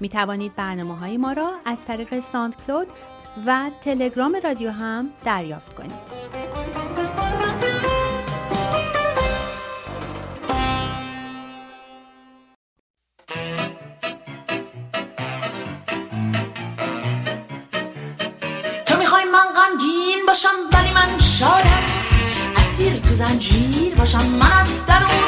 می توانید برنامه های ما را از طریق ساند کلود و تلگرام رادیو هم دریافت کنید. تو می‌خوای من غمگین باشم ولی من شادم اسیر تو زنجیر باشم من از درون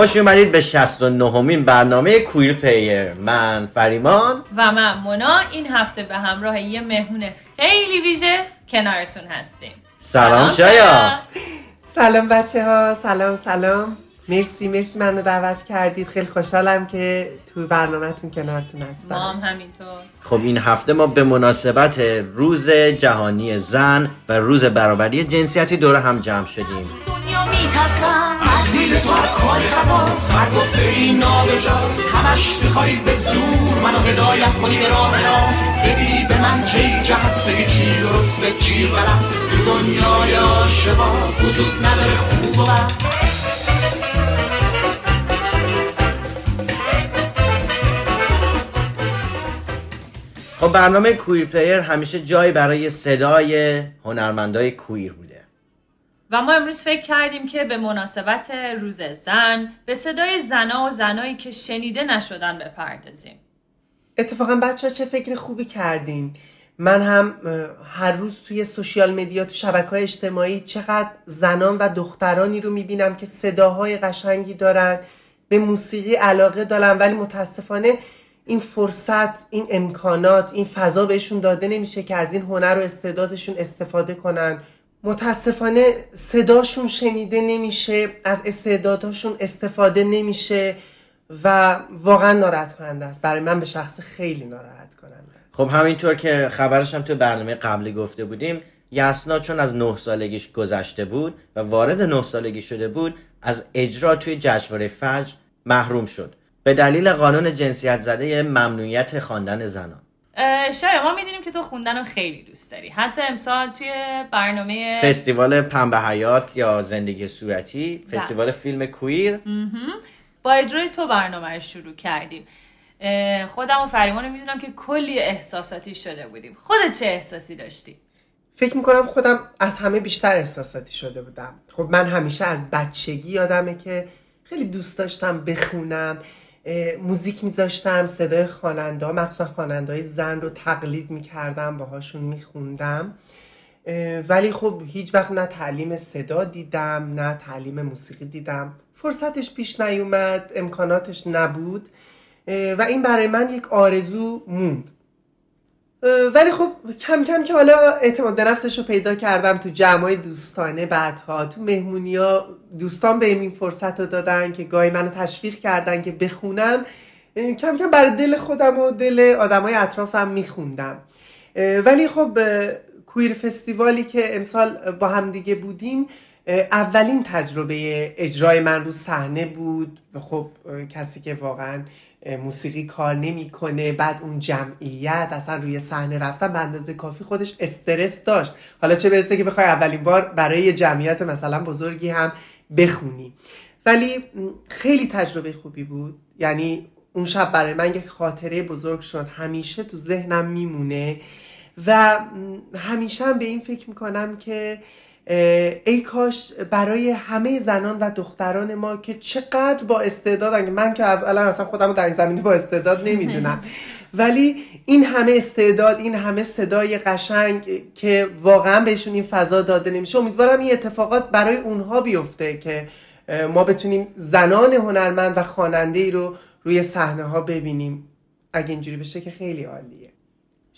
خوش اومدید به 69 همین برنامه کویر پیر من فریمان. و من مونا. این هفته به همراه یه مهمون خیلی ویژه کنارتون هستیم. سلام شایا. سلام بچه ها سلام سلام. مرسی مرسی منو دعوت کردید. خیلی خوشحالم که تو برنامهتون کنارتون هستم. ما هم همینطور. خب این هفته ما به مناسبت روز جهانی زن و روز برابری جنسیتی دور هم جمع شدیم. دنیا میترسم. دید تو هر کاری خطا سر گفته این نابجاست. همش می‌خوای به زور منو هدایت کنی به راه راست. بدی به من هی جهت بگی چی درسته چی غلط. تو دنیای عاشقا وجود نداره خوب و بد. خب برنامه کویر پلیر همیشه جایی برای صدای هنرمندای کویر بوده. و ما امروز فکر کردیم که به مناسبت روز زن به صدای زنا و زنایی که شنیده نشدن بپردازیم. اتفاقا بچه چه فکر خوبی کردین؟ من هم هر روز توی سوشیال مدیا تو شبکه های اجتماعی چقدر زنان و دخترانی رو می‌بینم که صداهای قشنگی دارن به موسیقی علاقه دارن ولی متاسفانه این فرصت این امکانات این فضا بهشون داده نمیشه که از این هنر و استعدادشون استفاده کنن. متاسفانه صداشون شنیده نمیشه از استعدادهاشون استفاده نمیشه و واقعا ناراحت کننده است. برای من به شخص خیلی ناراحت کننده است. خب همینطور که خبرش هم تو برنامه قبلی گفته بودیم یسنا چون از نه سالگیش گذشته بود و وارد نه سالگی شده بود از اجرا توی جشنواره فجر محروم شد. به دلیل قانون جنسیت زده ممنوعیت خواندن زنان. شاید ما می‌دونیم که تو خوندن رو خیلی دوست داری. حتی امسال توی برنامه فستیوال پنبه حیات یا زندگی صورتی فستیوال فیلم کویر. با اجرای تو برنامه رو شروع کردیم. خودم و فریمان رو می‌دونم که کلی احساساتی شده بودیم. خودت چه احساسی داشتی؟ فکر می‌کنم خودم از همه بیشتر احساساتی شده بودم. خب من همیشه از بچگی یادمه که خیلی دوست داشتم بخونم. موزیک میذاشتم صدای خواننده ها مخصوصا خواننده زن رو تقلید می‌کردم باهاشون میخوندم. ولی خب هیچ وقت نه تعلیم صدا دیدم نه تعلیم موسیقی دیدم. فرصتش پیش نیومد امکاناتش نبود. و این برای من یک آرزو موند. ولی خب کم کم که حالا اعتماد به نفسش رو پیدا کردم تو جمعای دوستانه بعدها. تو مهمونی ها دوستان به این فرصت رو دادن که گاهی منو تشویق کردن که بخونم. کم کم برای دل خودم و دل آدمای اطرافم میخوندم. ولی خب کویر فستیوالی که امسال با هم دیگه بودیم اولین تجربه اجرای من رو صحنه بود. خب کسی که واقعا موسیقی کار نمی‌کنه بعد اون جمعیت اصلا روی صحنه رفتن به اندازه کافی خودش استرس داشت. حالا چه برسه که بخوای اولین بار برای یه جمعیت مثلا بزرگی هم بخونی. ولی خیلی تجربه خوبی بود. یعنی اون شب برای من یک خاطره بزرگ شد. همیشه تو ذهنم میمونه و همیشه هم به این فکر می‌کنم که ای کاش برای همه زنان و دختران ما که چقدر با استعدادن من که اولا اصلا خودم در این زمینه با استعداد نمی‌دونم. ولی این همه استعداد این همه صدای قشنگ که واقعا بهشون این فضا داده نمیشه امیدوارم این اتفاقات برای اونها بیفته که ما بتونیم زنان هنرمند و خواننده ای رو روی صحنه ها ببینیم. اگه اینجوری بشه که خیلی عالیه.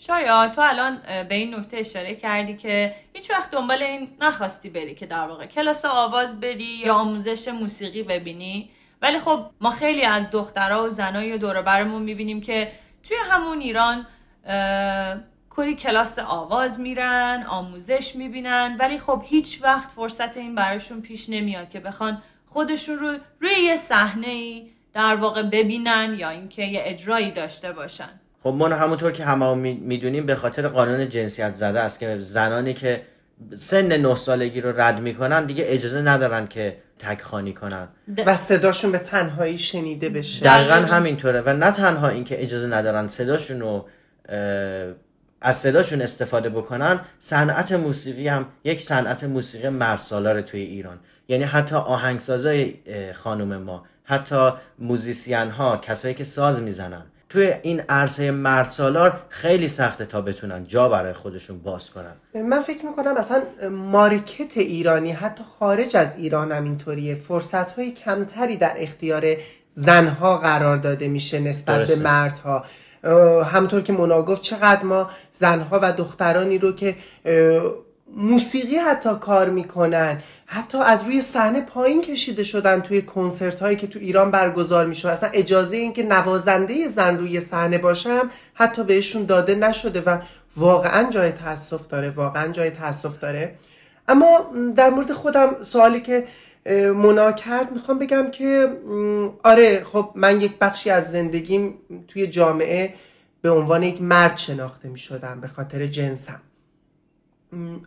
شایا تو الان به این نکته اشاره کردی که هیچ وقت دنبال این نخواستی بری که در واقع کلاس آواز بری یا آموزش موسیقی ببینی. ولی خب ما خیلی از دخترها و زنای دور برمون می‌بینیم که توی همون ایران کلی کلاس آواز میرن آموزش می‌بینن. ولی خب هیچ وقت فرصت این براشون پیش نمیاد که بخوان خودشون رو روی یه صحنه ای در واقع ببینن یا اینکه یه اجرایی داشته باشن. خب ما همونطور که همه می‌دونیم به خاطر قانون جنسیت زده است که زنانی که سن نه سالگی رو رد می‌کنن دیگه اجازه ندارن که تکخانی کنن. و صداشون به تنهایی شنیده بشه. دقیقا همینطوره و نه تنها اینکه اجازه ندارن صداشون رو از صداشون استفاده بکنن صنعت موسیقی هم یک صنعت موسیقی مرسالار توی ایران. یعنی حتی آهنگسازای خانم ما حتی موزیسین ها کسایی که ساز می‌زنن. توی این عرصه مرد سالار خیلی سخته تا بتونن جا برای خودشون باز کنن. من فکر می‌کنم اصلا مارکت ایرانی حتی خارج از ایران هم اینطوریه. فرصت های کمتری در اختیار زنها قرار داده میشه نسبت به مردها. همطور که مونا گفت چقدر ما زنها و دخترانی رو که موسیقی حتی کار می‌کنن. حتی از روی صحنه پایین کشیده شدن توی کنسرت هایی که تو ایران برگزار میشه اصلا اجازه این که نوازنده زن روی صحنه باشم حتی بهشون داده نشده و واقعا جای تاسف داره واقعا جای تاسف داره. اما در مورد خودم سوالی که منا کرد می‌خوام بگم که آره خب من یک بخشی از زندگیم توی جامعه به عنوان یک مرد شناخته می‌شدم به خاطر جنسم.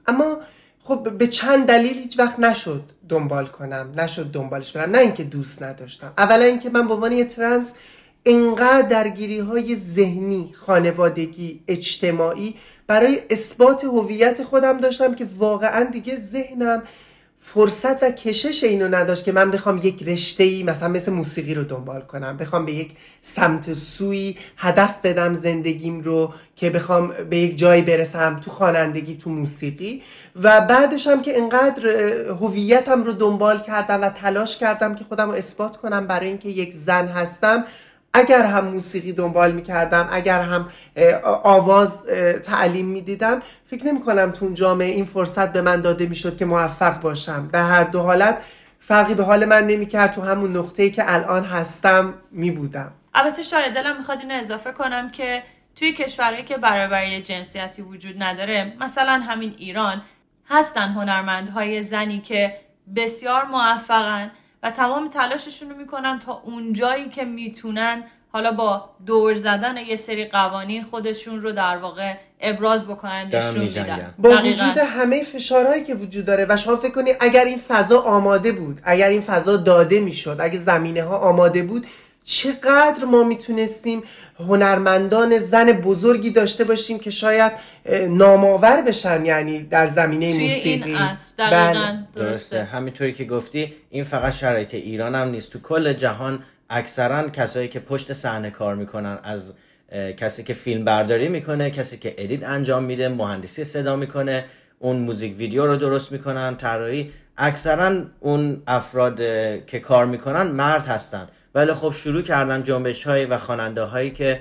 اما خب به چند دلیل هیچ وقت نشد دنبال کنم نشد دنبالش برم. نه اینکه دوست نداشتم. اولا اینکه من به عنوان یه ترنس انقدر درگیری های ذهنی خانوادگی اجتماعی برای اثبات هویت خودم داشتم که واقعا دیگه ذهنم فرصت و کشش اینو نداشت که من بخوام یک رشته ای مثلا مثل موسیقی رو دنبال کنم. بخوام به یک سمت سوی هدف بدم زندگیم رو که بخوام به یک جایی برسم تو خوانندگی تو موسیقی. و بعدش هم که انقدر هویتم رو دنبال کردم و تلاش کردم که خودم رو اثبات کنم برای اینکه یک زن هستم اگر هم موسیقی دنبال می‌کردم اگر هم آواز تعلیم می‌دیدم فکر نمی کنم تو جامعه این فرصت به من داده می‌شد که موفق باشم. در هر دو حالت فرقی به حال من نمی‌کرد تو همون نقطه ای که الان هستم می بودم البته شاید دلم می‌خواد اینو اضافه کنم که توی کشورهایی که برابری جنسیتی وجود نداره مثلا همین ایران هستن هنرمندهای زنی که بسیار موفقن. و تمام تلاششون رو می‌کنن تا اونجایی که می‌تونن حالا با دور زدن یه سری قوانین خودشون رو در واقع ابراز بکنن نشون میدن. با وجود همه فشارهایی که وجود داره و شما فکر کنید اگر این فضا آماده بود اگر این فضا داده می‌شد اگر زمینه ها آماده بود چقدر ما می‌تونستیم هنرمندان زن بزرگی داشته باشیم که شاید نامآور بشن یعنی در زمینه توی موسیقی. این بله. درسته. درسته. همینطوری که گفتی این فقط شرایط ایران هم نیست. تو کل جهان اکثرا کسایی که پشت صحنه کار می‌کنن از کسی که فیلم برداری می‌کنه کسی که ادیت انجام میده مهندسی صدا می‌کنه اون موزیک ویدیو رو درست می‌کنن طراحی. اکثرا اون افراد که کار می‌کنن مرد هستن. ولی خب شروع کردن جنبش هایی و خواننده هایی که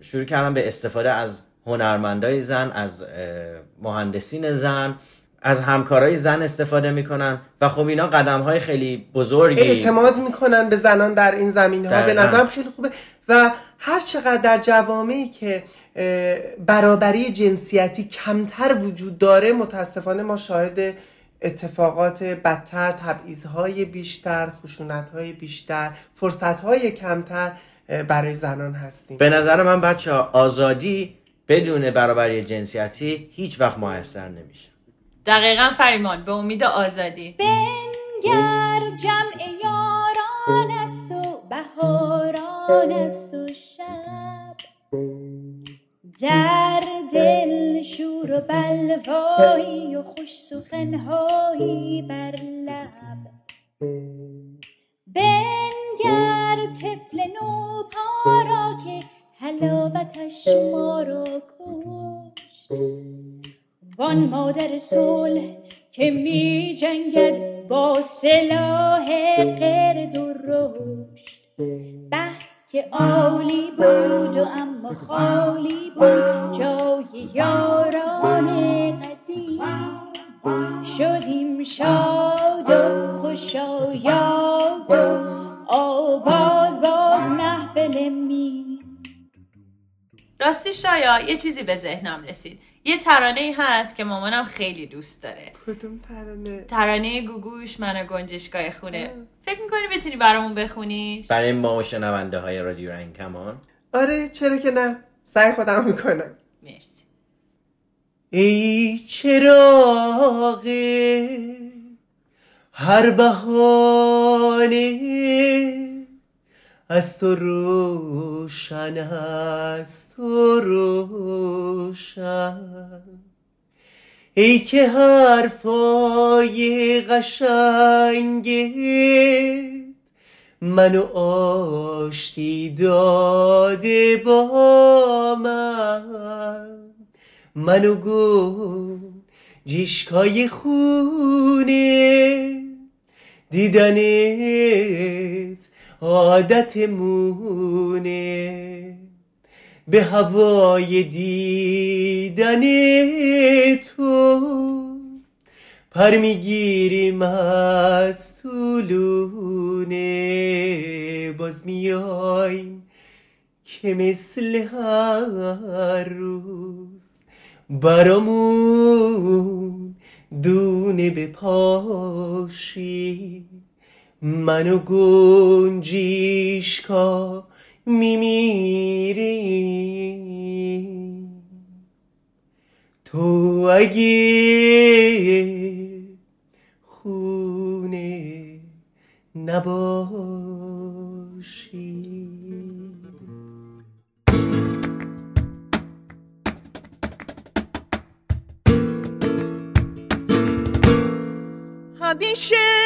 شروع کردن به استفاده از هنرمندای زن از مهندسین زن از همکارای زن استفاده می‌کنن و خب اینا قدم های خیلی بزرگی. اعتماد می‌کنن به زنان در این زمین ها به. نظرم خیلی خوبه. و هر چقدر در جوامعی که برابری جنسیتی کمتر وجود داره متاسفانه ما شاهد اتفاقات بدتر تبعیضهای بیشتر خشونتهای بیشتر فرصتهای کمتر برای زنان هستیم. به نظر من بچه ها آزادی بدون برابری جنسیتی هیچ وقت موثر نمیشه. دقیقا فریمان به امید آزادی. بنگر جمع یاران است و بهاران است و شب. در دل شور و بلوایی و خوش سخنهایی بر لب. بنگر طفل نو پارا که حلاوتش ما را کشت. وان مادر صلح که می جنگد با سلاح قرد و رشد که عالی بود و اما خالی بود. جای یاران قدیم. شدیم شاد و خوشایاد و آباد باد محفل می راستی شایا یه چیزی به ذهنم رسید. یه ترانه ای هست که مامانم خیلی دوست داره. کدوم ترانه؟ ترانه گوگوش من و گنجشگاه خونه. فکر می‌کنی بتونی برامون بخونیش؟ برای ما و شنونده های رادیو رنگ کمان آره چرا که نه. سعی خودم می‌کنم. مرسی. ای چراغ هر بهانه از تو روشن از تو روشن. ای که حرفای قشنگت منو آشتی داده با من. منو گون جیشکای خونه دیدنت عادت مونه به هوای دیدن تو پر می‌گیریم از طولونه. باز میایم که مثل هر روز برامون دونه بپاشی منو گنجیشکا میمیری تو اگه خونه نباشی. همیشه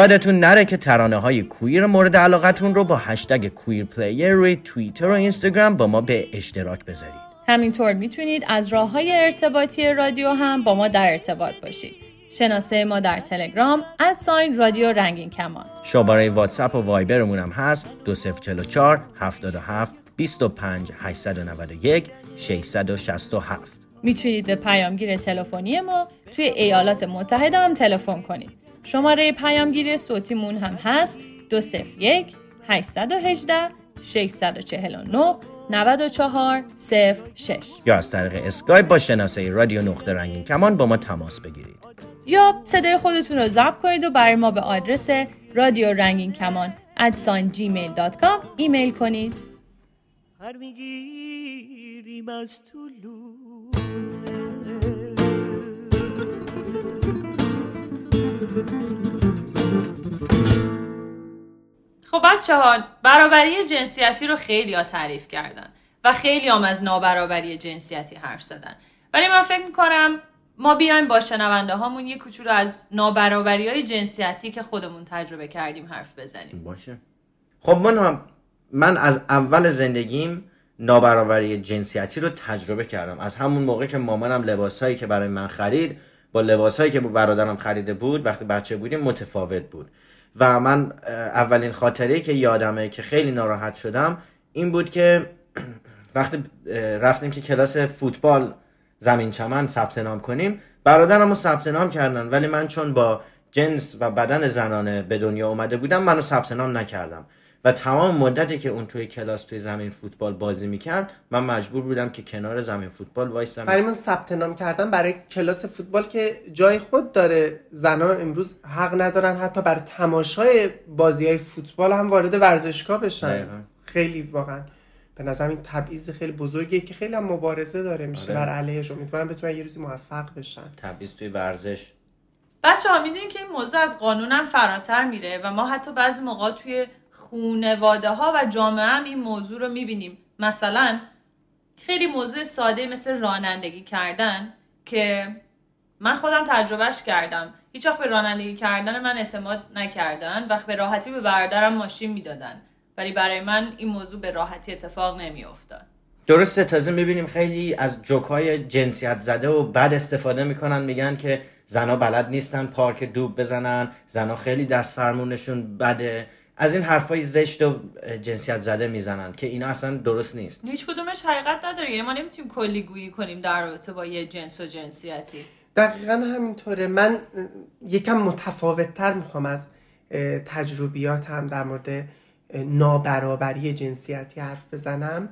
یادتون نره که ترانه های queer مورد علاقتون رو با هشتگ queer player روی توییتر و اینستاگرام با ما به اشتراک بذارید همینطور می‌تونید از راه های ارتباطی رادیو هم با ما در ارتباط باشید. شناسه ما در تلگرام at sign رادیو رنگین کمان. شماره واتساپ و وایبرمون هم هست 2044 77 25 891 667 می‌تونید به پیامگیر تلفنی ما توی ایالات متحده هم تلفن کنید. شماره پیامگیر صوتیمون هم هست. 201 818 649 94 06 یا از طریق اسکایپ با شناسه رادیو نقطه رنگین کمان با ما تماس بگیرید. یا صدای خودتون رو ضبط کنید و برای ما به آدرس رادیو رنگین کمان gmail.com ایمیل کنید. هر می‌گیریم از طولونه خب بچه ها برابری جنسیتی رو خیلی ها تعریف کردن و خیلی هم از نابرابری جنسیتی حرف زدن. ولی من فکر می‌کنم ما بیایم با شنونده هامون یه کوچولو از نابرابری های جنسیتی که خودمون تجربه کردیم حرف بزنیم. باشه. خب من هم من از اول زندگیم نابرابری جنسیتی رو تجربه کردم. از همون موقع که مامانم لباسهایی که برای من خرید با لباسهایی که برادرم خریده بود وقتی بچه بودیم متفاوت بود. و من اولین خاطره که یادمه که خیلی ناراحت شدم این بود که وقتی رفتیم که کلاس فوتبال زمین چمن ثبت نام کنیم برادرم رو ثبت نام کردن. ولی من چون با جنس و بدن زنانه به دنیا اومده بودم منو ثبت نام نکردم. و تمام مدتی که اون توی کلاس توی زمین فوتبال بازی می‌کرد من مجبور بودم که کنار زمین فوتبال وایسم. برای من ثبت نام کردم برای کلاس فوتبال که جای خود داره. زنها امروز حق ندارن حتی بر تماشای بازی های فوتبال هم وارد ورزشگاه بشن. دقیقاً. خیلی واقعا به نظر این تبعیض خیلی بزرگیه که خیلی هم مبارزه داره میشه آره. بر علیهش. امیدوارم بتونن یه روزی موفق بشن. تبعیض توی ورزش. بچه ها می‌دونین که این موضوع از قانون هم فراتر میره و ما حتی بعضی موقع توی خونواده ها و جامعه هم این موضوع رو می‌بینیم. مثلا خیلی موضوع ساده مثل رانندگی کردن که من خودم تجربهش کردم. هیچ وقت به رانندگی کردن من اعتماد نکردن. و به راحتی به برادرم ماشین می‌دادن. ولی برای من این موضوع به راحتی اتفاق نمیافتاد. درسته تازه می‌بینیم خیلی از جوکای جنسیت زده و بد استفاده می‌کنن. میگن که زنا بلد نیستن پارک دوب بزنن. زنا خیلی دست فرمونشون بده. از این حرفای زشت و جنسیت زده می‌زنن که اینا اصلا درست نیست. هیچ کدومش حقیقت نداره. یعنی ما نمی‌تونیم کلی گویی کنیم در رابطه با یه جنس و جنسیتی. دقیقا همینطوره. من یکم متفاوت تر می‌خوام از تجربیاتم در مورد نابرابری جنسیتی حرف بزنم.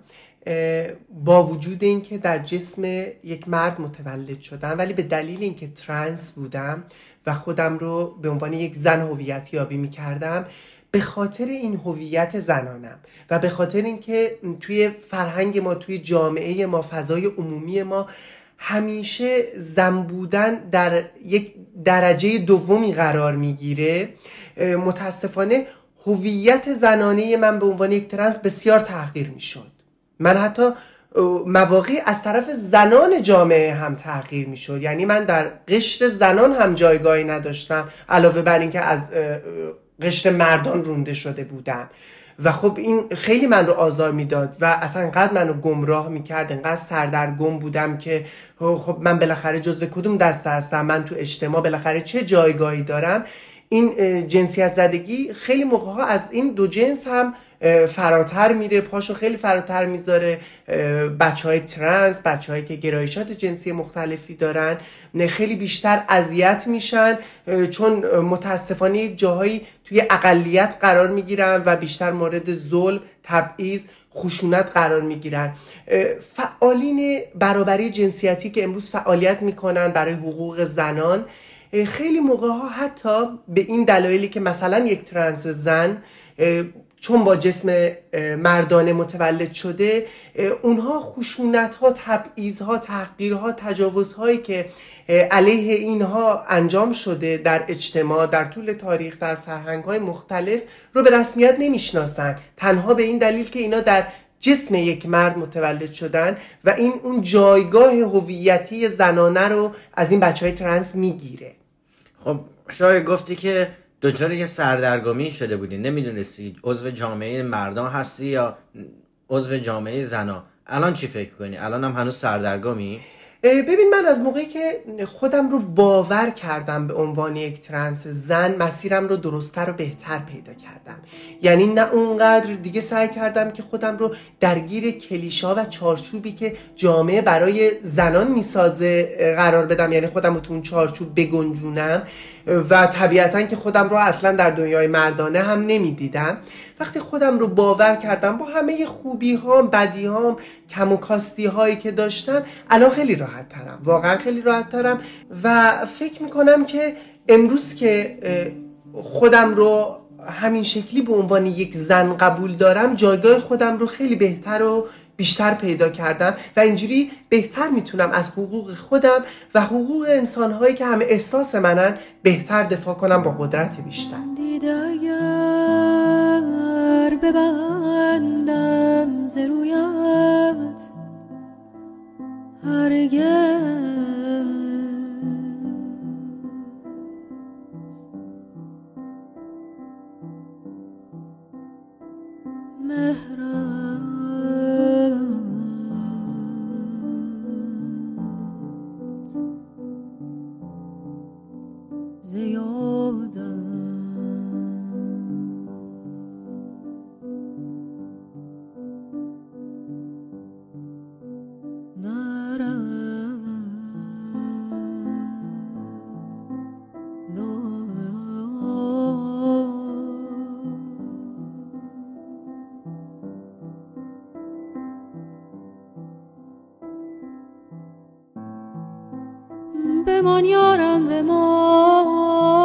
با وجود اینکه در جسم یک مرد متولد شدم ولی به دلیل اینکه ترنس بودم و خودم رو به عنوان یک زن هویت یابی می‌کردم به خاطر این هویت زنانم و به خاطر اینکه توی فرهنگ ما توی جامعه ما فضای عمومی ما همیشه زن بودن در یک درجه دومی قرار می‌گیره متاسفانه هویت زنانه من به عنوان یک ترنس بسیار تحقیر می‌شد. من حتی مواقعی از طرف زنان جامعه هم تحقیر می‌شد. یعنی من در قشر زنان هم جایگاهی نداشتم علاوه بر اینکه از قشر مردان رونده شده بودم. و خب این خیلی من رو آزار می‌داد و اصلا انقدر منو گمراه می‌کرد انقدر سردرگم بودم که خب من بالاخره جزو کدوم دسته هستم؟ من تو اجتماع بالاخره چه جایگاهی دارم؟ این جنسیت زدگی خیلی موقع از این دو جنس هم فراتر میره پاشو خیلی فراتر می‌ذاره. بچه های ترنس بچه هایی که گرایشات جنسی مختلفی دارن خیلی بیشتر اذیت میشن. چون متاسفانه یک جاهایی توی اقلیت قرار می‌گیرن و بیشتر مورد ظلم تبعیض خشونت قرار می‌گیرن. فعالین برابری جنسیتی که امروز فعالیت می‌کنن برای حقوق زنان خیلی موقع ها حتی به این دلایلی که مثلا یک ترنس زن چون با جسم مردانه متولد شده اونها خشونت ها تبعیض ها تحقیر ها تجاوز هایی که علیه اینها انجام شده در اجتماع در طول تاریخ در فرهنگ های مختلف رو به رسمیت نمی‌شناسن تنها به این دلیل که اینا در جسم یک مرد متولد شدن و این اون جایگاه هویتی زنانه رو از این بچه های ترنس می‌گیره. خب شاید گفتی که دچار یه سردرگمی شده بودی نمی‌دونستی عضو جامعه مردان هستی یا عضو جامعه زنا. الان چی فکر کنی؟ الان هم هنوز سردرگمی؟ ببین من از موقعی که خودم رو باور کردم به عنوان یک ترنس زن مسیرم رو درستتر و بهتر پیدا کردم. یعنی نه اونقدر دیگه سعی کردم که خودم رو درگیر کلیشا و چارچوبی که جامعه برای زنان می‌سازه قرار بدم. یعنی خودم رو تو اون چارچوب بگنجونم. و طبیعتا که خودم رو اصلا در دنیای مردانه هم نمی‌دیدم. وقتی خودم رو باور کردم با همه خوبی هام بدی هام کم و کاستی هایی که داشتم الان خیلی راحت ترم. واقعا خیلی راحت ترم و فکر می‌کنم که امروز که خودم رو همین شکلی به عنوان یک زن قبول دارم جایگاه خودم رو خیلی بهتر و بیشتر پیدا کردم و اینجوری بهتر می‌تونم از حقوق خودم و حقوق انسانهایی که همه احساس منن بهتر دفاع کنم با قدرت بیشتر. دید اگر ببندم ز رویت 自由的。بمان یارم بمان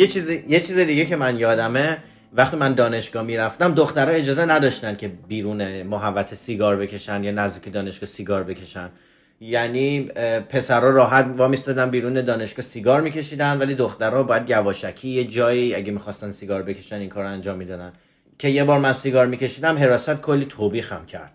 یه چیز یه چیز دیگه که من یادمه وقتی من دانشگاه می‌رفتم دخترها اجازه نداشتن که بیرون محوت سیگار بکشن یا نزدیک دانشگاه سیگار بکشن. یعنی پسرها راحت وامیستادن بیرون دانشگاه سیگار میکشیدن ولی دخترها باید یواشکی یه جایی اگه می‌خواستن سیگار بکشن این کار انجام می‌دادن. که یه بار من سیگار میکشیدم حراست کلی توبیخم کرد.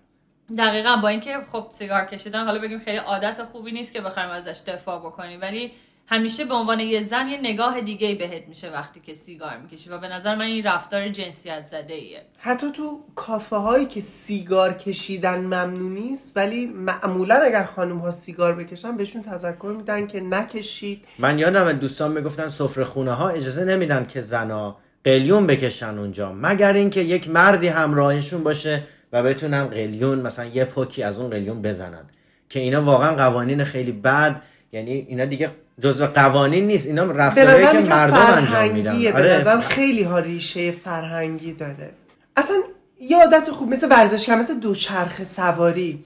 دقیقا با اینکه خب سیگار کشیدن حالا بگیم خیلی عادت خوبی نیست که بخوایم ازش دفاع بکنیم ولی همیشه به عنوان یه زن یه نگاه دیگه بهت میشه وقتی که سیگار می‌کشی و به نظر من این رفتار جنسیت زده ایه حتی تو کافه هایی که سیگار کشیدن ممنوع نیست ولی معمولا اگر خانم ها سیگار بکشن بهشون تذکر میدن که نکشید. من یادم دوستان می‌گفتن سفره خونه ها اجازه نمیدن که زنا قلیون بکشن اونجا مگر اینکه یک مردی همراهشون باشه و بتونن قلیون مثلا یه پوکی از اون قلیون بزنن که اینا واقعا قوانین خیلی بد یعنی اینا دیگه جزو قوانین نیست اینا رفتارهایی نظر که مردم انجام میدن. به آره. نظرم خیلی ها ریشه فرهنگی داره. اصلا یه عادت خوب مثل ورزش کردن مثل دوچرخه سواری.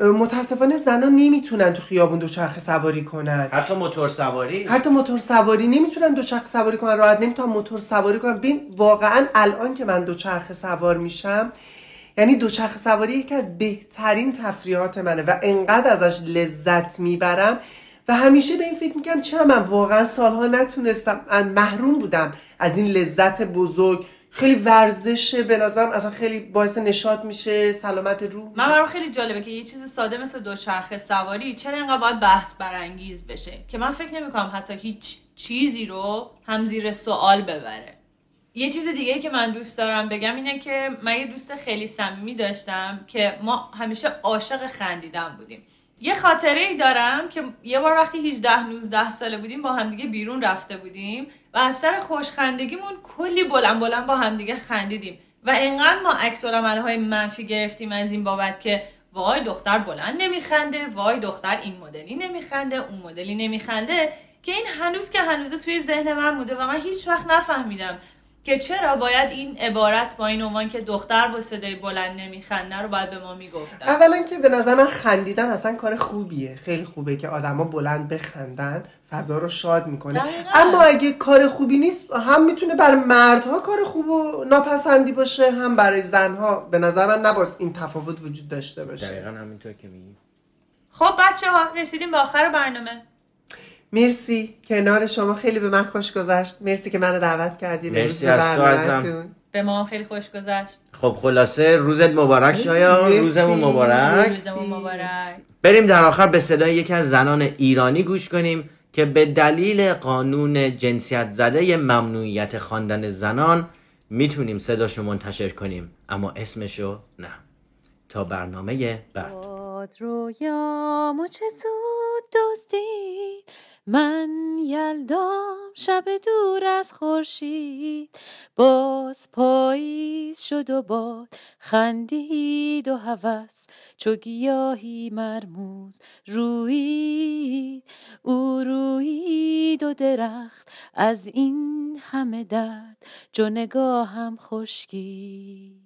متاسفانه زنان نمی‌تونن تو خیابون دوچرخه سواری کنن. حتی موتور سواری؟ حتی موتور سواری نمی‌تونن دوچرخه سواری کنن راحت نمی‌تونن موتور سواری کنن. ببین واقعا الان که من دوچرخه سوار میشم یعنی دوچرخه سواری یکی از بهترین تفریحات منه و انقدر ازش لذت می‌برم و همیشه به این فکر می‌کنم چرا من واقعا سالها نتونستم من محروم بودم از این لذت بزرگ. خیلی ورزشه به نظرم اصلا خیلی باعث نشاط میشه سلامت روح من برام خیلی جالبه که یه چیز ساده مثل دوچرخه سواری چرا اینقدر باید بحث برانگیز بشه؟ که من فکر نمی کنم حتی هیچ چیزی رو هم زیر سوال ببره. یه چیز دیگه که من دوست دارم بگم اینه که من یه دوست خیلی صمیمی داشتم که ما همیشه عاشق خندیدن بودیم. یه خاطره ای دارم که یه بار وقتی 18 19 ساله بودیم با همدیگه بیرون رفته بودیم و از سر خوشخندگیمون کلی بلند بلند با همدیگه خندیدیم و انقدر ما عکس های منفی گرفتیم از این بابت که وای دختر بلند نمیخنده وای دختر این مدلی نمیخنده اون مدلی نمیخنده که این هنوز که هنوزه توی ذهن من بوده و من هیچ وقت نفهمیدم که چرا باید این عبارت با این عنوان که دختر با صدای بلند نمیخنده رو باید به ما می‌گفتن؟ اولا که به نظر من خندیدن اصلا کار خوبیه. خیلی خوبه که آدما بلند بخندن فضا رو شاد می‌کنه. دقیقاً. اما اگه کار خوبی نیست هم می‌تونه برای مردها کار خوب و ناپسندی باشه هم برای زنها. به نظر من نباید این تفاوت وجود داشته باشه. دقیقا همینطور که میگی. خب بچه ها رسیدیم به آخر برنامه. مرسی کنار شما. خیلی به من خوش گذشت. مرسی که منو دعوت کردین مرسی از تو. برنامه‌تون. به ما خیلی خوش گذشت. خب خلاصه روزت مبارک شایا. روزمون مبارک. روزمون مبارک. بریم در آخر به صدای یکی از زنان ایرانی گوش کنیم که به دلیل قانون جنسیت زده ممنوعیت خواندن زنان می‌تونیم صداشو منتشر کنیم. اما اسمشو نه. تا برنامه بعد. باد رویامو چه زود دزدید. من یلدام شب دور از خورشید باز پاییز شد و باد خندید و هوس چو گیاهی مرموز رویید او رویید و درخت از این همه درد جو نگاهم خشکید.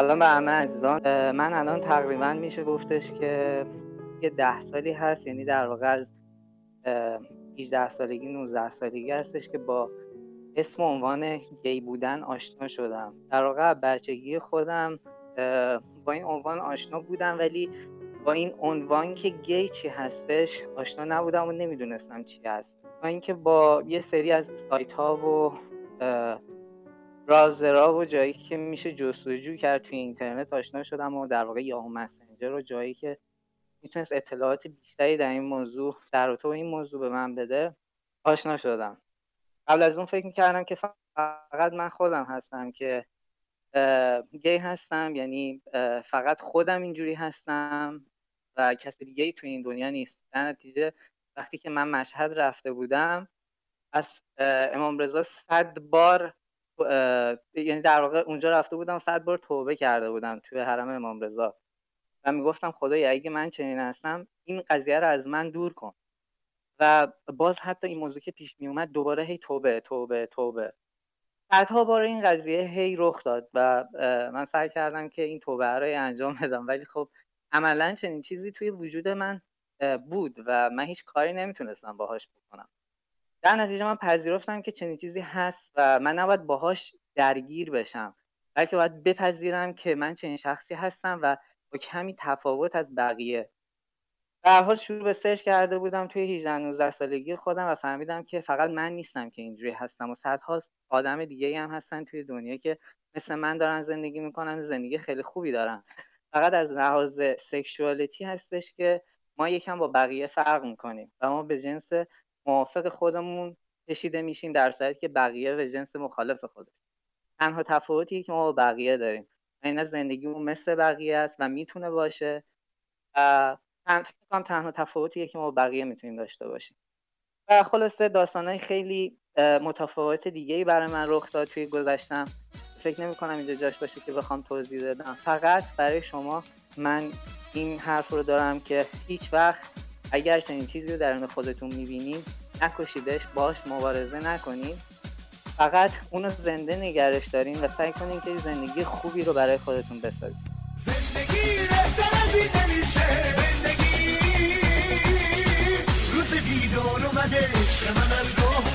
سلام به همه عزیزان. من الان تقریبا میشه گفتش که یه ده سالی هست یعنی در واقع از اه، 18 سالگی 19 سالگی هستش که با اسم و عنوان گی بودن آشنا شدم. در واقع بچگی خودم با این عنوان آشنا بودم ولی با این عنوان که گی چی هستش آشنا نبودم و نمی‌دونستم چی هست. و اینکه با یه سری از سایت ها و اه، رازرا و جایی که میشه جستجو کرد توی اینترنت آشنا شدم و در واقع یاهو مسنجر و جایی که می‌تونست اطلاعات بیشتری در این موضوع در رابطه این موضوع به من بده آشنا شدم. قبل از اون فکر می‌کردم که فقط من خودم هستم که گی هستم یعنی فقط خودم اینجوری هستم و کسی دیگه ای توی این دنیا نیست. در نتیجه وقتی که من مشهد رفته بودم از امام رضا صد بار یعنی در واقع اونجا رفته بودم صد بار توبه کرده بودم توی حرم امام رضا. و می‌گفتم خدایا اگه من چنین هستم این قضیه رو از من دور کن. و باز حتی این موضوع که پیش می اومد دوباره هی توبه توبه توبه. صدها بار این قضیه هی رخ داد و من سعی کردم که این توبه رو انجام بدم. ولی خب عملا چنین چیزی توی وجود من بود و من هیچ کاری نمی‌تونستم باهاش بکنم. در نتیجه من پذیرفتم که چنین چیزی هست و من نباید باهاش درگیر بشم بلکه باید بپذیرم که من چنین شخصی هستم و با کمی تفاوت از بقیه. در حال شروع به سرچ کرده بودم توی 18 19 سالگی خودم و فهمیدم که فقط من نیستم که اینجوری هستم و صدها آدم دیگه هم هستن توی دنیا که مثل من دارن زندگی می‌کنن و زندگی خیلی خوبی دارن. فقط از لحاظ سکشوالیتی هستش که ما یکم با بقیه فرق می‌کنیم و ما به جنس موافق خودمون کشیده میشیم در صورتی که بقیه به جنس مخالف خودش. تنها تفاوتی که ما با بقیه داریم. و این از زندگیمون مثل بقیه است و می‌تونه باشه و تنها تفاوتیه که ما با بقیه می‌تونیم داشته باشیم. و خلاصه داستانهای خیلی متفاوت دیگه ای برای من رخ داد توی گذشتم. فکر نمی کنم اینجا جاش باشه که بخوام توضیح بدم. فقط برای شما من این حرف رو دارم که هیچ وقت اگر چنین چیزی رو درون خودتون می‌بینید نکشیدش باش مبارزه نکنید فقط اونو زنده نگرش دارین و سعی کنین که زندگی خوبی رو برای خودتون بسازید زندگی بهتر از این نمیشه. زندگی روز دیدار اومده عشق من از راه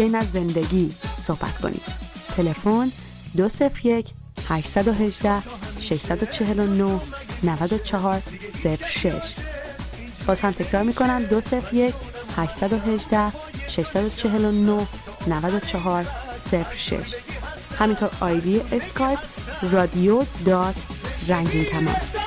بیاین از زندگی صحبت کنیم. تلفن 201 818 649 94 06 باز هم تکرار می‌کنم 201 818 649 94 06 همینطور آیدی اسکایپ رادیو dot رنگین کمان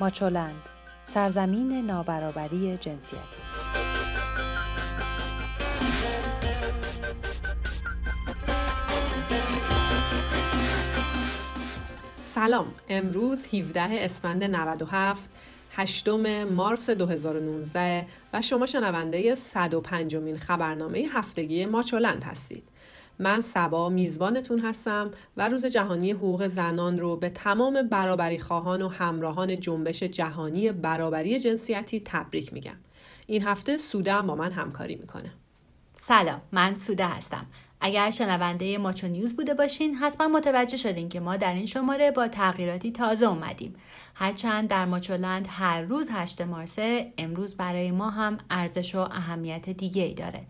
ماچولند سرزمین نابرابری جنسیتی. سلام امروز 17 اسفند 97 هشتم مارس 2019 و شما شنونده 105 مین خبرنامه هفتگی ماچولند هستید. من سبا میزبانتون هستم و روز جهانی حقوق زنان رو به تمام برابری خواهان و همراهان جنبش جهانی برابری جنسیتی تبریک میگم. این هفته سوده با من همکاری می‌کنه. سلام من سوده هستم. اگر شنونده ماچو نیوز بوده باشین حتما متوجه شدین که ما در این شماره با تغییراتی تازه اومدیم. هرچند در ماچولند هر روز 8 مارسه امروز برای ما هم ارزش و اهمیت دیگه ای داره.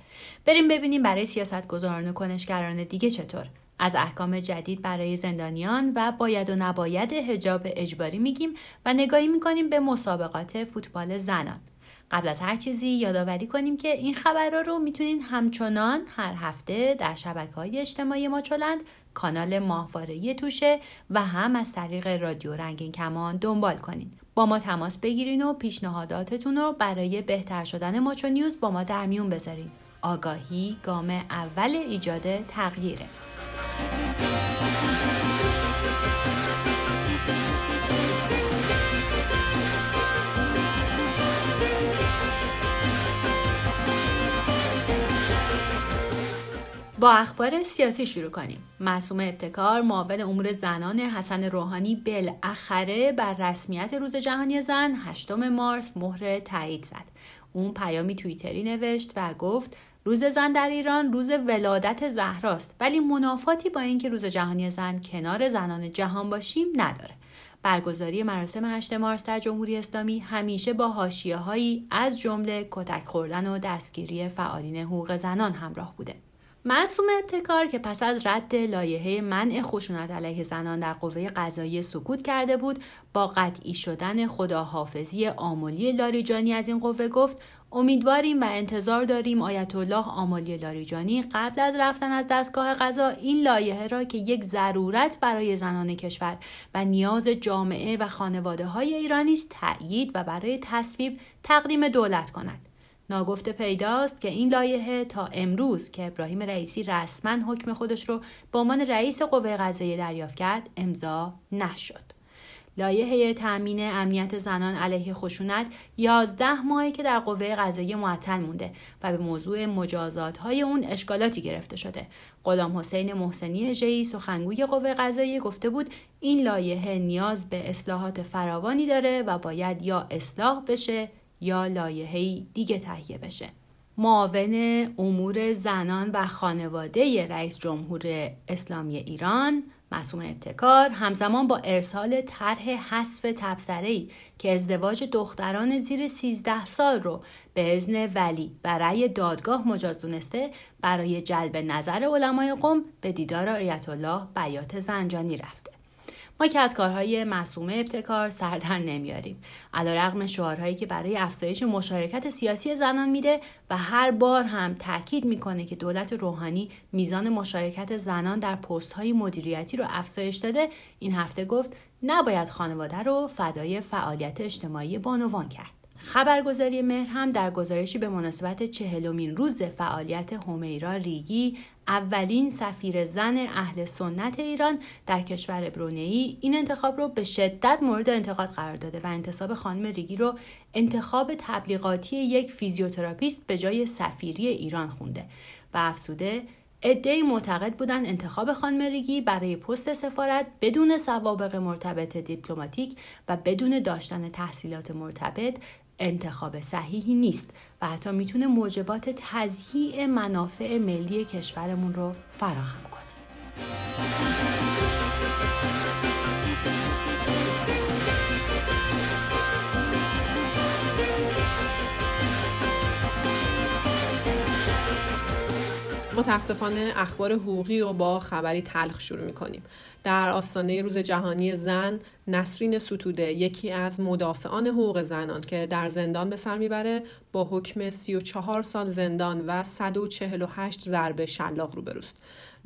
بریم ببینیم برای سیاست گذاران و کنشگران دیگه چطور. از احکام جدید برای زندانیان و باید و نباید هجاب اجباری میگیم و نگاهی می‌کنیم به مسابقات فوتبال زنان. قبل از هر چیزی یادآوری کنیم که این خبرها رو می‌تونین همچنان هر هفته در شبکه های اجتماعی ماچولند کانال ماهواره توشه و هم از طریق رادیو رنگین کمان دنبال کنین. با ما تماس بگیرین و پیشنهاداتتون رو برای بهتر شدن ماچو نیوز با ما در میون بذارین. آگاهی گام اول ایجاد تغییره. با اخبار سیاسی شروع کنیم. معصوم ابتکار معاون امور زنان حسن روحانی بالاخره بر رسمیت روز جهانی زن 8 مارس مهر تایید زد. اون پیامی توییتری نوشت و گفت روز زن در ایران روز ولادت زهراست ولی منافاتی با اینکه روز جهانی زن کنار زنان جهان باشیم نداره. برگزاری مراسم 8 مارس در جمهوری اسلامی همیشه با حاشیه هایی از جمله کتک خوردن و دستگیری فعالین حقوق زنان همراه بوده. معصوم ابتکار که پس از رد لایحه منع خشونت علیه زنان در قوه قضایی سکوت کرده بود با قطعی شدن خداحافظی آملی لاریجانی از این قوه گفت امیدواریم و انتظار داریم آیت الله آملی لاریجانی قبل از رفتن از دستگاه قضا این لایحه را که یک ضرورت برای زنان کشور و نیاز جامعه و خانواده های ایرانی است تأیید و برای تصویب تقدیم دولت کند. ناگفته پیداست که این لایحه تا امروز که ابراهیم رئیسی رسما حکم خودش رو به عنوان رئیس قوه قضاییه دریافت کرد امضا نشد. لایحه تأمین امنیت زنان علیه خشونت 11 ماهی که در قوه قضاییه معطل مونده و به موضوع مجازات های اون اشکالاتی گرفته شده. غلام حسین محسنی ژی سخنگوی قوه قضاییه گفته بود این لایحه نیاز به اصلاحات فراوانی داره و باید یا اصلاح بشه یا لایحه‌ای دیگه تهیه بشه. معاون امور زنان و خانواده رئیس جمهور اسلامی ایران معصوم ابتکار همزمان با ارسال طرح حذف تبصره‌ای که ازدواج دختران زیر 13 سال رو به ازن ولی برای دادگاه مجاز دونسته برای جلب نظر علمای قوم به دیدار آیت الله بیات زنجانی رفته. ما که از کارهای معصومه ابتکار سردر نمیاریم. علیرغم شعارهایی که برای افزایش مشارکت سیاسی زنان میده و هر بار هم تاکید می‌کنه که دولت روحانی میزان مشارکت زنان در پست های مدیریتی رو افزایش داده این هفته گفت نباید خانواده رو فدای فعالیت اجتماعی بانوان کرد. خبرگزاری مهر هم در گزارشی به مناسبت چهلمین روز فعالیت همیرا ریگی اولین سفیر زن اهل سنت ایران در کشور برونئی این انتخاب رو به شدت مورد انتقاد قرار داده و انتصاب خانم ریگی رو انتخاب تبلیغاتی یک فیزیوتراپیست به جای سفیری ایران خونده و افزوده عدهای معتقد بودن انتخاب خانم ریگی برای پست سفارت بدون سوابق مرتبط دیپلماتیک و بدون داشتن تحصیلات مرتبط انتخاب صحیحی نیست و حتی می‌تونه موجبات تضییع منافع ملی کشورمون رو فراهم کنه. متاسفانه اخبار حقوقی رو با خبری تلخ شروع می‌کنیم. در آستانه روز جهانی زن نسرین ستوده یکی از مدافعان حقوق زنان که در زندان به سر می‌بره با حکم 34 سال زندان و 148 ضربه شلاق روبروست.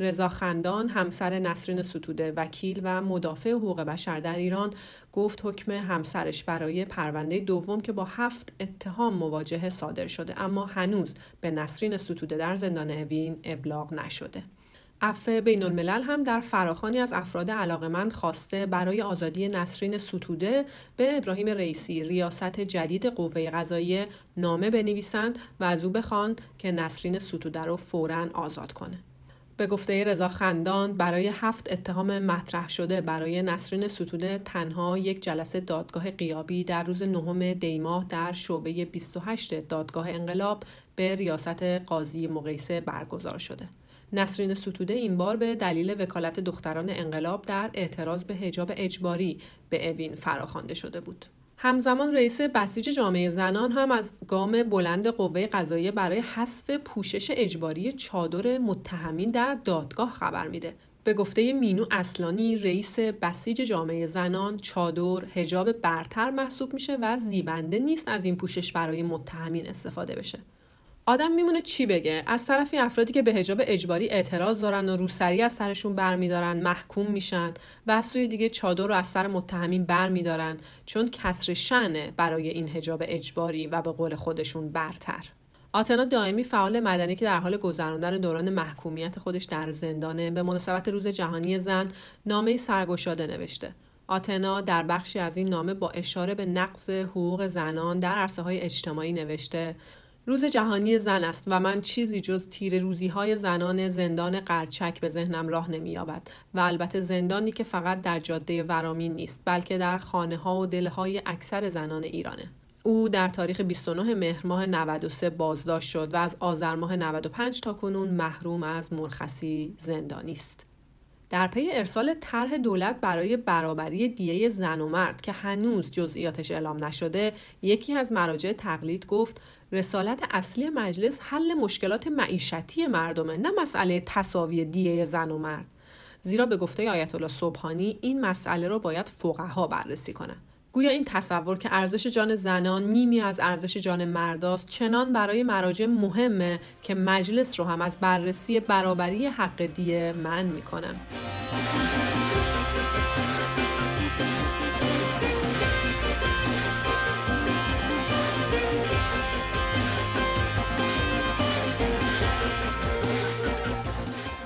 رضا خندان همسر نسرین ستوده وکیل و مدافع حقوق بشر در ایران گفت حکم همسرش برای پرونده دوم که با هفت اتهام مواجهه صادر شده اما هنوز به نسرین ستوده در زندان اوین ابلاغ نشده عفو بین الملل هم در فراخانی از افراد علاقمند خواسته برای آزادی نسرین ستوده به ابراهیم رئیسی ریاست جدید قوه قضاییه نامه بنویسند و از او بخوان که نسرین ستوده رو فوراً آزاد کنه. به گفته رضا خندان برای هفت اتهام مطرح شده برای نسرین ستوده تنها یک جلسه دادگاه قیابی در روز نهم دیماه در شعبه 28 دادگاه انقلاب به ریاست قاضی مقیسه برگزار شده. نسرین ستوده این بار به دلیل وکالت دختران انقلاب در اعتراض به حجاب اجباری به اوین فراخوانده شده بود. همزمان رئیس بسیج جامعه زنان هم از گام بلند قوه قضاییه برای حذف پوشش اجباری چادر متهمین در دادگاه خبر میده. به گفته مینو اصلانی رئیس بسیج جامعه زنان چادر هجاب برتر محسوب میشه و زیبنده نیست از این پوشش برای متهمین استفاده بشه. آدم میمونه چی بگه؟ از طرفی افرادی که به حجاب اجباری اعتراض دارن و روسری از سرشون برمیدارن محکوم میشن و از سوی دیگه چادر رو از سر متهمین برمیدارن چون کسر شنه برای این حجاب اجباری و به قول خودشون برتر. آتنا دائمی فعال مدنی که در حال گذراندن دوران محکومیت خودش در زندانه به مناسبت روز جهانی زن نامه سرگشاده نوشته. آتنا در بخشی از این نامه با اشاره به نقض حقوق زنان در عرصه های اجتماعی نوشته روز جهانی زن است و من چیزی جز تیر روزی های زنان زندان قرچک به ذهنم راه نمییابد و البته زندانی که فقط در جاده ورامین نیست بلکه در خانه ها و دلهای اکثر زنان ایرانه او در تاریخ 29 مهر ماه 93 بازداشت شد و از آذر ماه 95 تا کنون محروم از مرخصی زندانی است. در پی ارسال طرح دولت برای برابری دیه زن و مرد که هنوز جزئیاتش اعلام نشده یکی از مراجع تقلید گفت رسالت اصلی مجلس حل مشکلات معیشتی مردمه نه مسئله تساوی دیه زن و مرد. زیرا به گفته آیت الله صبحانی این مسئله رو باید فقها بررسی کنند گویا این تصور که ارزش جان زنان نیمی از ارزش جان مرداست چنان برای مراجع مهمه که مجلس رو هم از بررسی برابری حق دیه من می‌کنه.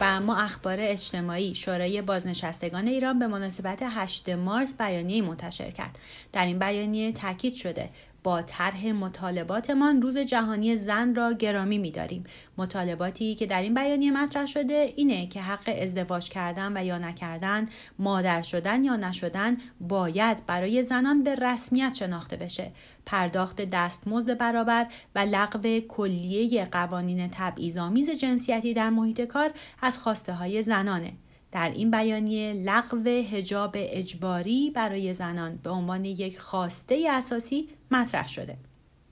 اما اخبار اجتماعی. شورای بازنشستگان ایران به مناسبت 8 مارس بیانیه منتشر کرد. در این بیانیه تاکید شده با طرح مطالباتمان روز جهانی زن را گرامی می‌داریم. مطالباتی که در این بیانیه مطرح شده اینه که حق ازدواج کردن و یا نکردن مادر شدن یا نشدن باید برای زنان به رسمیت شناخته بشه. پرداخت دستمزد برابر و لغو کلیه قوانین تبعیض‌آمیز جنسیتی در محیط کار از خواسته های زنانه. در این بیانیه لغو هجاب اجباری برای زنان به عنوان یک خواسته اساسی مطرح شده.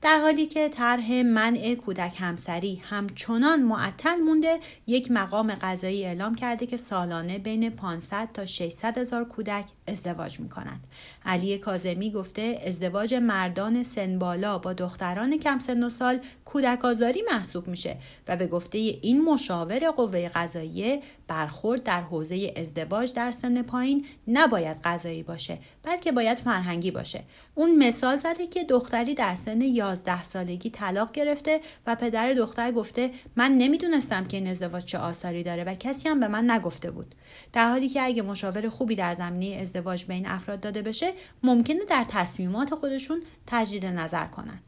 در حالی که طرح منع کودک همسری همچنان معطل مونده یک مقام قضایی اعلام کرده که سالانه بین 500 تا 600 هزار کودک ازدواج می کنند. علی کازمی گفته ازدواج مردان سن بالا با دختران کم سن و سال کودک آزاری محسوب میشه و به گفته این مشاور قوه قضاییه برخورد در حوزه ازدواج در سن پایین نباید قضایی باشه بلکه باید فرهنگی باشه اون مثال زده که دختری در سن 11 سالگی طلاق گرفته و پدر دختر گفته من نمی‌دونستم که این ازدواج چه آثاری داره و کسی هم به من نگفته بود. در حالی که اگه مشاور خوبی در زمینه ازدواج به این افراد داده بشه ممکنه در تصمیمات خودشون تجدید نظر کنن.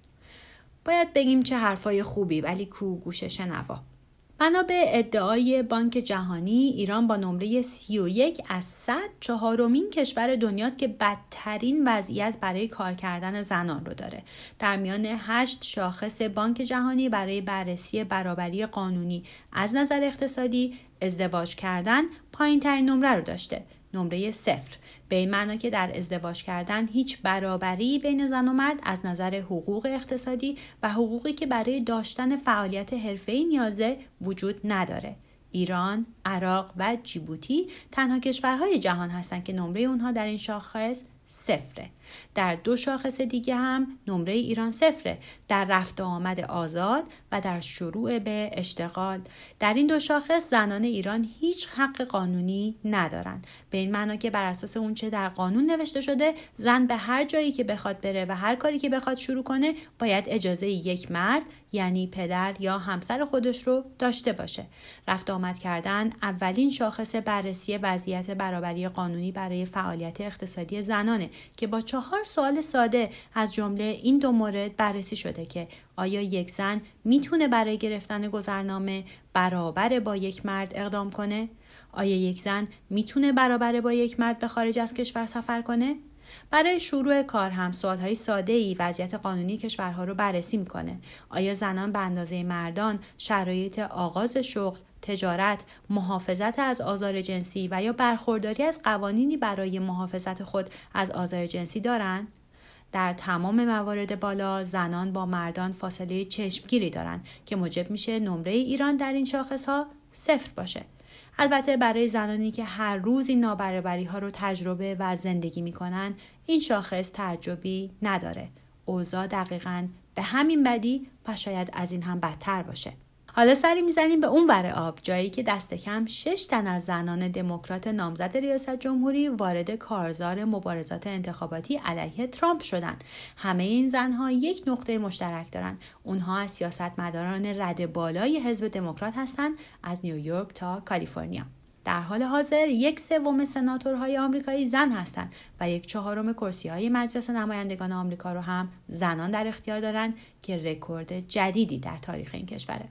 باید بگیم چه حرفای خوبی ولی کو گوش شنوا. بنا به ادعای بانک جهانی ایران با نمره 31 از 100 چهارمین کشور دنیاست که بدترین وضعیت برای کار کردن زنان رو داره. در میان 8 شاخص بانک جهانی برای بررسی برابری قانونی از نظر اقتصادی ازدواج کردن پایین ترین نمره رو داشته. نمره صفر به این معنا که در ازدواج کردن هیچ برابری بین زن و مرد از نظر حقوق اقتصادی و حقوقی که برای داشتن فعالیت حرفه‌ای نیازه وجود نداره. ایران، عراق و جیبوتی تنها کشورهای جهان هستند که نمره اونها در این شاخص صفره در دو شاخص دیگه هم نمره ایران صفره در رفت آمد آزاد و در شروع به اشتغال. در این دو شاخص زنان ایران هیچ حق قانونی ندارند. به این معنا که بر اساس اونچه در قانون نوشته شده زن به هر جایی که بخواد بره و هر کاری که بخواد شروع کنه باید اجازه یک مرد یعنی پدر یا همسر خودش رو داشته باشه. رفت آمد کردن اولین شاخص بررسی وضعیت برابری قانونی برای فعالیت اقتصادی زنانه که با چهار سوال ساده از جمله این دو مورد بررسی شده که آیا یک زن می‌تونه برای گرفتن گذرنامه برابر با یک مرد اقدام کنه؟ آیا یک زن می‌تونه برابر با یک مرد به خارج از کشور سفر کنه؟ برای شروع کار هم سوالهای ساده ای وضعیت قانونی کشورها رو بررسی می‌کنه. آیا زنان به اندازه مردان شرایط آغاز شغل، تجارت، محافظت از آزار جنسی و یا برخورداری از قوانینی برای محافظت خود از آزار جنسی دارند؟ در تمام موارد بالا زنان با مردان فاصله چشمگیری دارند که موجب میشه نمره ایران در این شاخص ها صفر باشه. البته برای زنانی که هر روز این نابرابری ها رو تجربه و زندگی می‌کنن این شاخص تعجبی نداره. اوضاع دقیقا به همین بدی و شاید از این هم بدتر باشه. حالا سری می‌زنیم به اون ور آب جایی که دست کم شش تن از زنان دموکرات نامزد ریاست جمهوری وارد کارزار مبارزات انتخاباتی علیه ترامپ شدند. همه این زنها یک نقطه مشترک دارند. اونها از سیاستمداران رد بالای حزب دموکرات هستند از نیویورک تا کالیفرنیا. در حال حاضر یک سوم سناتورهای آمریکایی زن هستند و یک چهارم کرسی های مجلس نمایندگان آمریکا رو هم زنان در اختیار دارند که رکورد جدیدی در تاریخ این کشوره.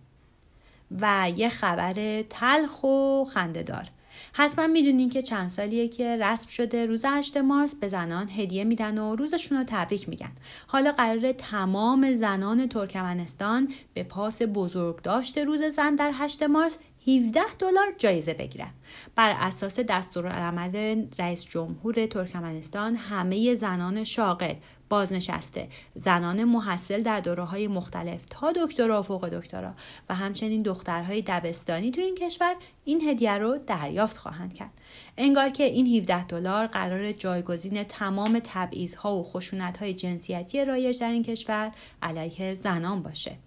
و یه خبر تلخ و خندهدار. حتما می‌دونین که چند سالیه که رسم شده روز 8 مارس به زنان هدیه میدن و روزشون رو تبریک میگن. حالا قرار تمام زنان ترکمنستان به پاس بزرگ داشته روز زن در 8 مارس 17 دلار جایزه بگیرن. بر اساس دستورالعمل رئیس جمهور ترکمنستان همه زنان شاغل بازنشسته زنان محصل در دوره های مختلف تا دکترا و فوق دکترا و همچنین دخترهای دبستانی تو این کشور این هدیه رو دریافت خواهند کرد. انگار که این 17 دلار قرار جایگزین تمام تبعیضها و خشونت‌های جنسیتی رایج در این کشور علیه زنان باشه.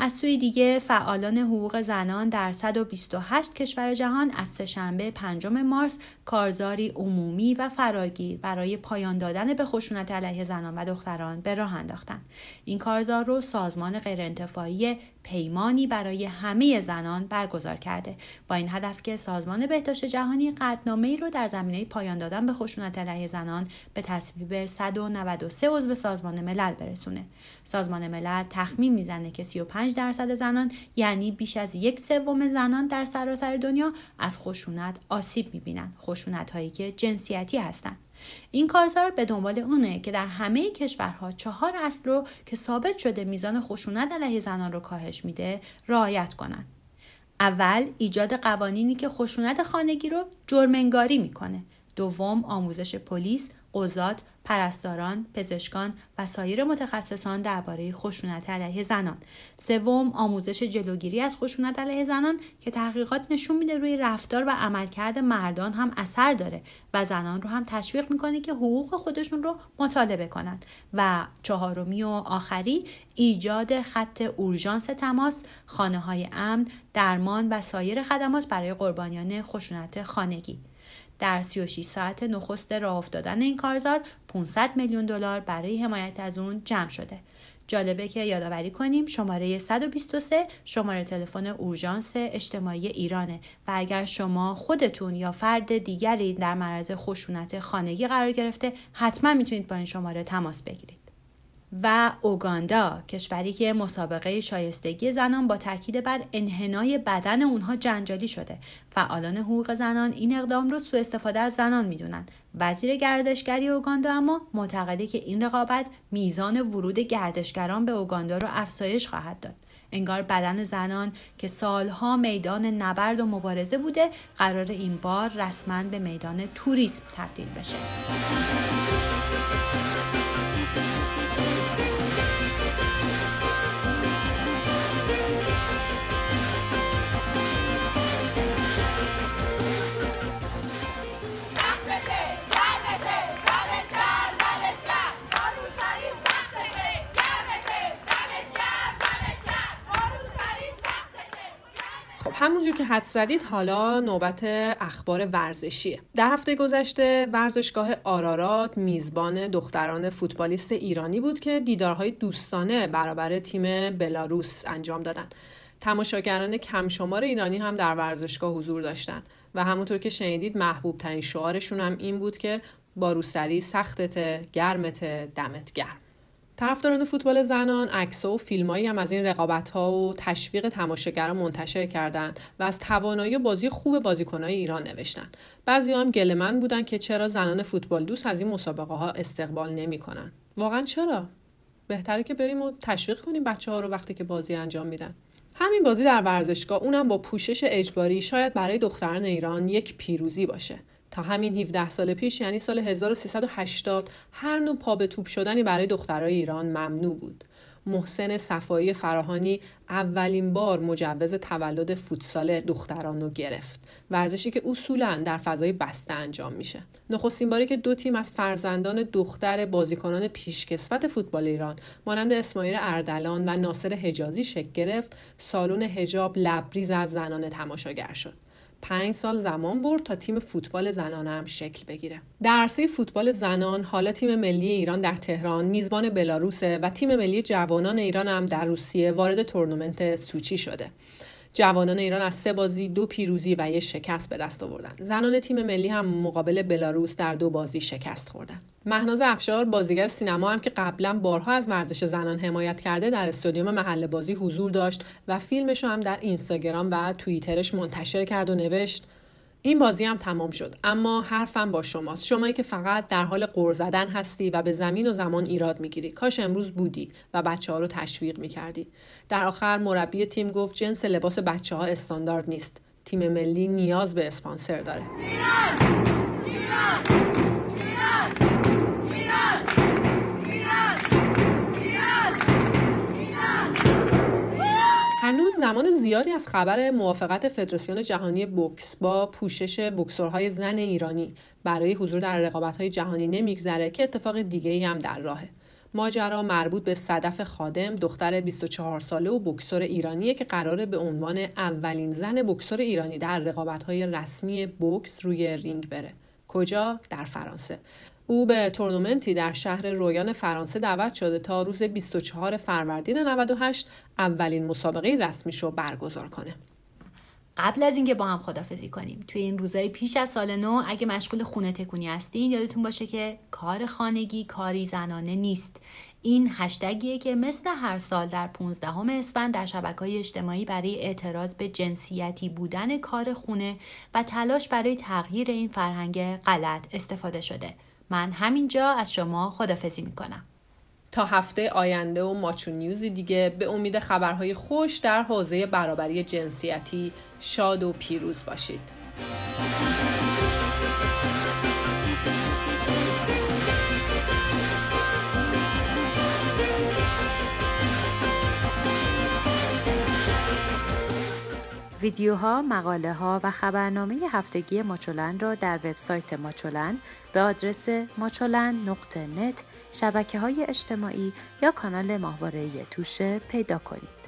از سوی دیگه فعالان حقوق زنان در 128 کشور جهان از سهشنبه 5 مارس کارزاری عمومی و فراگیر برای پایان دادن به خشونت علیه زنان و دختران به راه انداختند. این کارزار رو سازمان غیرانتفاعی پیمانی برای همه زنان برگزار کرده با این هدف که سازمان بهداشت جهانی قدنامه ای رو در زمینه پایان دادن به خشونت علیه زنان به تصویب 193 عضو سازمان ملل برسونه سازمان ملل تخمین می‌زنه که 35 درصد زنان یعنی بیش از یک سوم زنان در سراسر دنیا از خشونت آسیب می‌بینن خشونت هایی که جنسیتی هستند این کارزار به دنبال اونه که در همه کشورها چهار اصل رو که ثابت شده میزان خشونت علیه زنان رو کاهش میده رعایت کنند. اول ایجاد قوانینی که خشونت خانگی رو جرمنگاری می‌کنه. دوم آموزش پلیس، قضات، پرستاران، پزشکان و سایر متخصصان درباره خشونت علیه زنان. سوم، آموزش جلوگیری از خشونت علیه زنان که تحقیقات نشون میده روی رفتار و عملکرد مردان هم اثر داره و زنان رو هم تشویق می‌کنه که حقوق خودشون رو مطالبه کنند. و چهارمی و آخری ایجاد خط اورژانس تماس، خانه های امن، درمان و سایر خدمات برای قربانیان خشونت خانگی. در 36 ساعت نخست راه افتادن این کارزار 500 میلیون دلار برای حمایت از اون جمع شده. جالبه که یادآوری کنیم شماره 123 شماره تلفن اورژانس اجتماعی ایرانه و اگر شما خودتون یا فرد دیگری در معرض خشونت خانگی قرار گرفته حتما می‌تونید با این شماره تماس بگیرید. و اوگاندا کشوری که مسابقه شایستگی زنان با تاکید بر انحنای بدن اونها جنجالی شده. فعالان حقوق زنان این اقدام رو سوء استفاده از زنان می‌دونن. وزیر گردشگری اوگاندا اما معتقده که این رقابت میزان ورود گردشگران به اوگاندا رو افزایش خواهد داد. انگار بدن زنان که سالها میدان نبرد و مبارزه بوده قرار این بار رسما به میدان توریسم تبدیل بشه. همونجور که حد زدید حالا نوبت اخبار ورزشیه. در هفته گذشته ورزشگاه آرارات میزبان دختران فوتبالیست ایرانی بود که دیدارهای دوستانه برابر تیم بلاروس انجام دادند تماشاگران کمشمار ایرانی هم در ورزشگاه حضور داشتند و همونطور که شنیدید محبوب ترین شعارشون هم این بود که با روسری سختت گرمت دمت گرم. طرفداران فوتبال زنان عکس و فیلمایی هم از این رقابت ها و تشویق تماشاگران منتشر کردند و از توانایی بازی خوب بازیکنهای ایران نوشتن بعضی هم گلمن بودن که چرا زنان فوتبال دوست از این مسابقه ها استقبال نمی‌کنن. واقعا چرا؟ بهتره که بریم و تشویق کنیم بچه ها رو وقتی که بازی انجام میدن. همین بازی در ورزشگاه اونم با پوشش اجباری شاید برای دختران ایران یک پیروزی باشه. تا همین 17 سال پیش یعنی سال 1380 هر نوع پا به توپ شدنی برای دخترای ایران ممنوع بود. محسن صفایی فراهانی اولین بار مجوز تولد فوتسال دختران رو گرفت. ورزشی که اصولا در فضای بسته انجام میشه. نخستین باری که دو تیم از فرزندان دختر بازیکنان پیشکسوت فوتبال ایران مانند اسماعیل اردلان و ناصر حجازی شکل گرفت سالن هجاب لبریز از زنان تماشاگر شد. پنج سال زمان برد تا تیم فوتبال زنان هم شکل بگیره. در عرصه فوتبال زنان حالا تیم ملی ایران در تهران میزبان بلاروسه و تیم ملی جوانان ایران هم در روسیه وارد تورنمنت سوچی شده. جوانان ایران از سه بازی دو پیروزی و یک شکست به دست آوردن. زنان تیم ملی هم مقابل بلاروس در دو بازی شکست خوردن. مهناز افشار بازیگر سینما هم که قبلا بارها از ورزش زنان حمایت کرده در استادیوم محل بازی حضور داشت و فیلمش هم در اینستاگرام و توییترش منتشر کرد و نوشت این بازی هم تمام شد. اما حرفم با شماست. شمایی که فقط در حال قور زدن هستی و به زمین و زمان ایراد می‌گیری. کاش امروز بودی و بچه ها رو تشویق می‌کردی. در آخر مربی تیم گفت جنس لباس بچه ها استاندارد نیست. تیم ملی نیاز به اسپانسر داره. هنوز زمان زیادی از خبر موافقت فدراسیون جهانی بوکس با پوشش بوکسورهای زن ایرانی برای حضور در رقابت‌های جهانی نمیگذره که اتفاق دیگه هم در راهه. ماجرا مربوط به صدف خادم دختر 24 ساله و بکسور ایرانیه که قراره به عنوان اولین زن بکسور ایرانی در رقابت‌های رسمی بوکس روی رینگ بره. کجا؟ در فرانسه. او به تورنمنتی در شهر رویان فرانسه دعوت شده تا روز 24 فروردین 98 اولین مسابقه رسمیش رو برگزار کنه. قبل از اینکه با هم خدافزی کنیم توی این روزهای پیش از سال نو اگه مشغول خونه تکونی هستین یادتون باشه که کار خانگی کاری زنانه نیست این هشتگیه که مثل هر سال در 15 اسفند در شبکه های اجتماعی برای اعتراض به جنسیتی بودن کار خونه و تلاش برای تغییر این فرهنگ غلط استفاده شده من همینجا از شما خدافزی می‌کنم تا هفته آینده و ماچو نیوزی دیگه به امید خبرهای خوش در حوزه برابری جنسیتی شاد و پیروز باشید. ویدیوها، مقاله ها و خبرنامه هفتگی ماچولن را در وبسایت ماچولن به آدرس ماچولن نقطه شبکه های اجتماعی یا کانال ماهواره توشه پیدا کنید.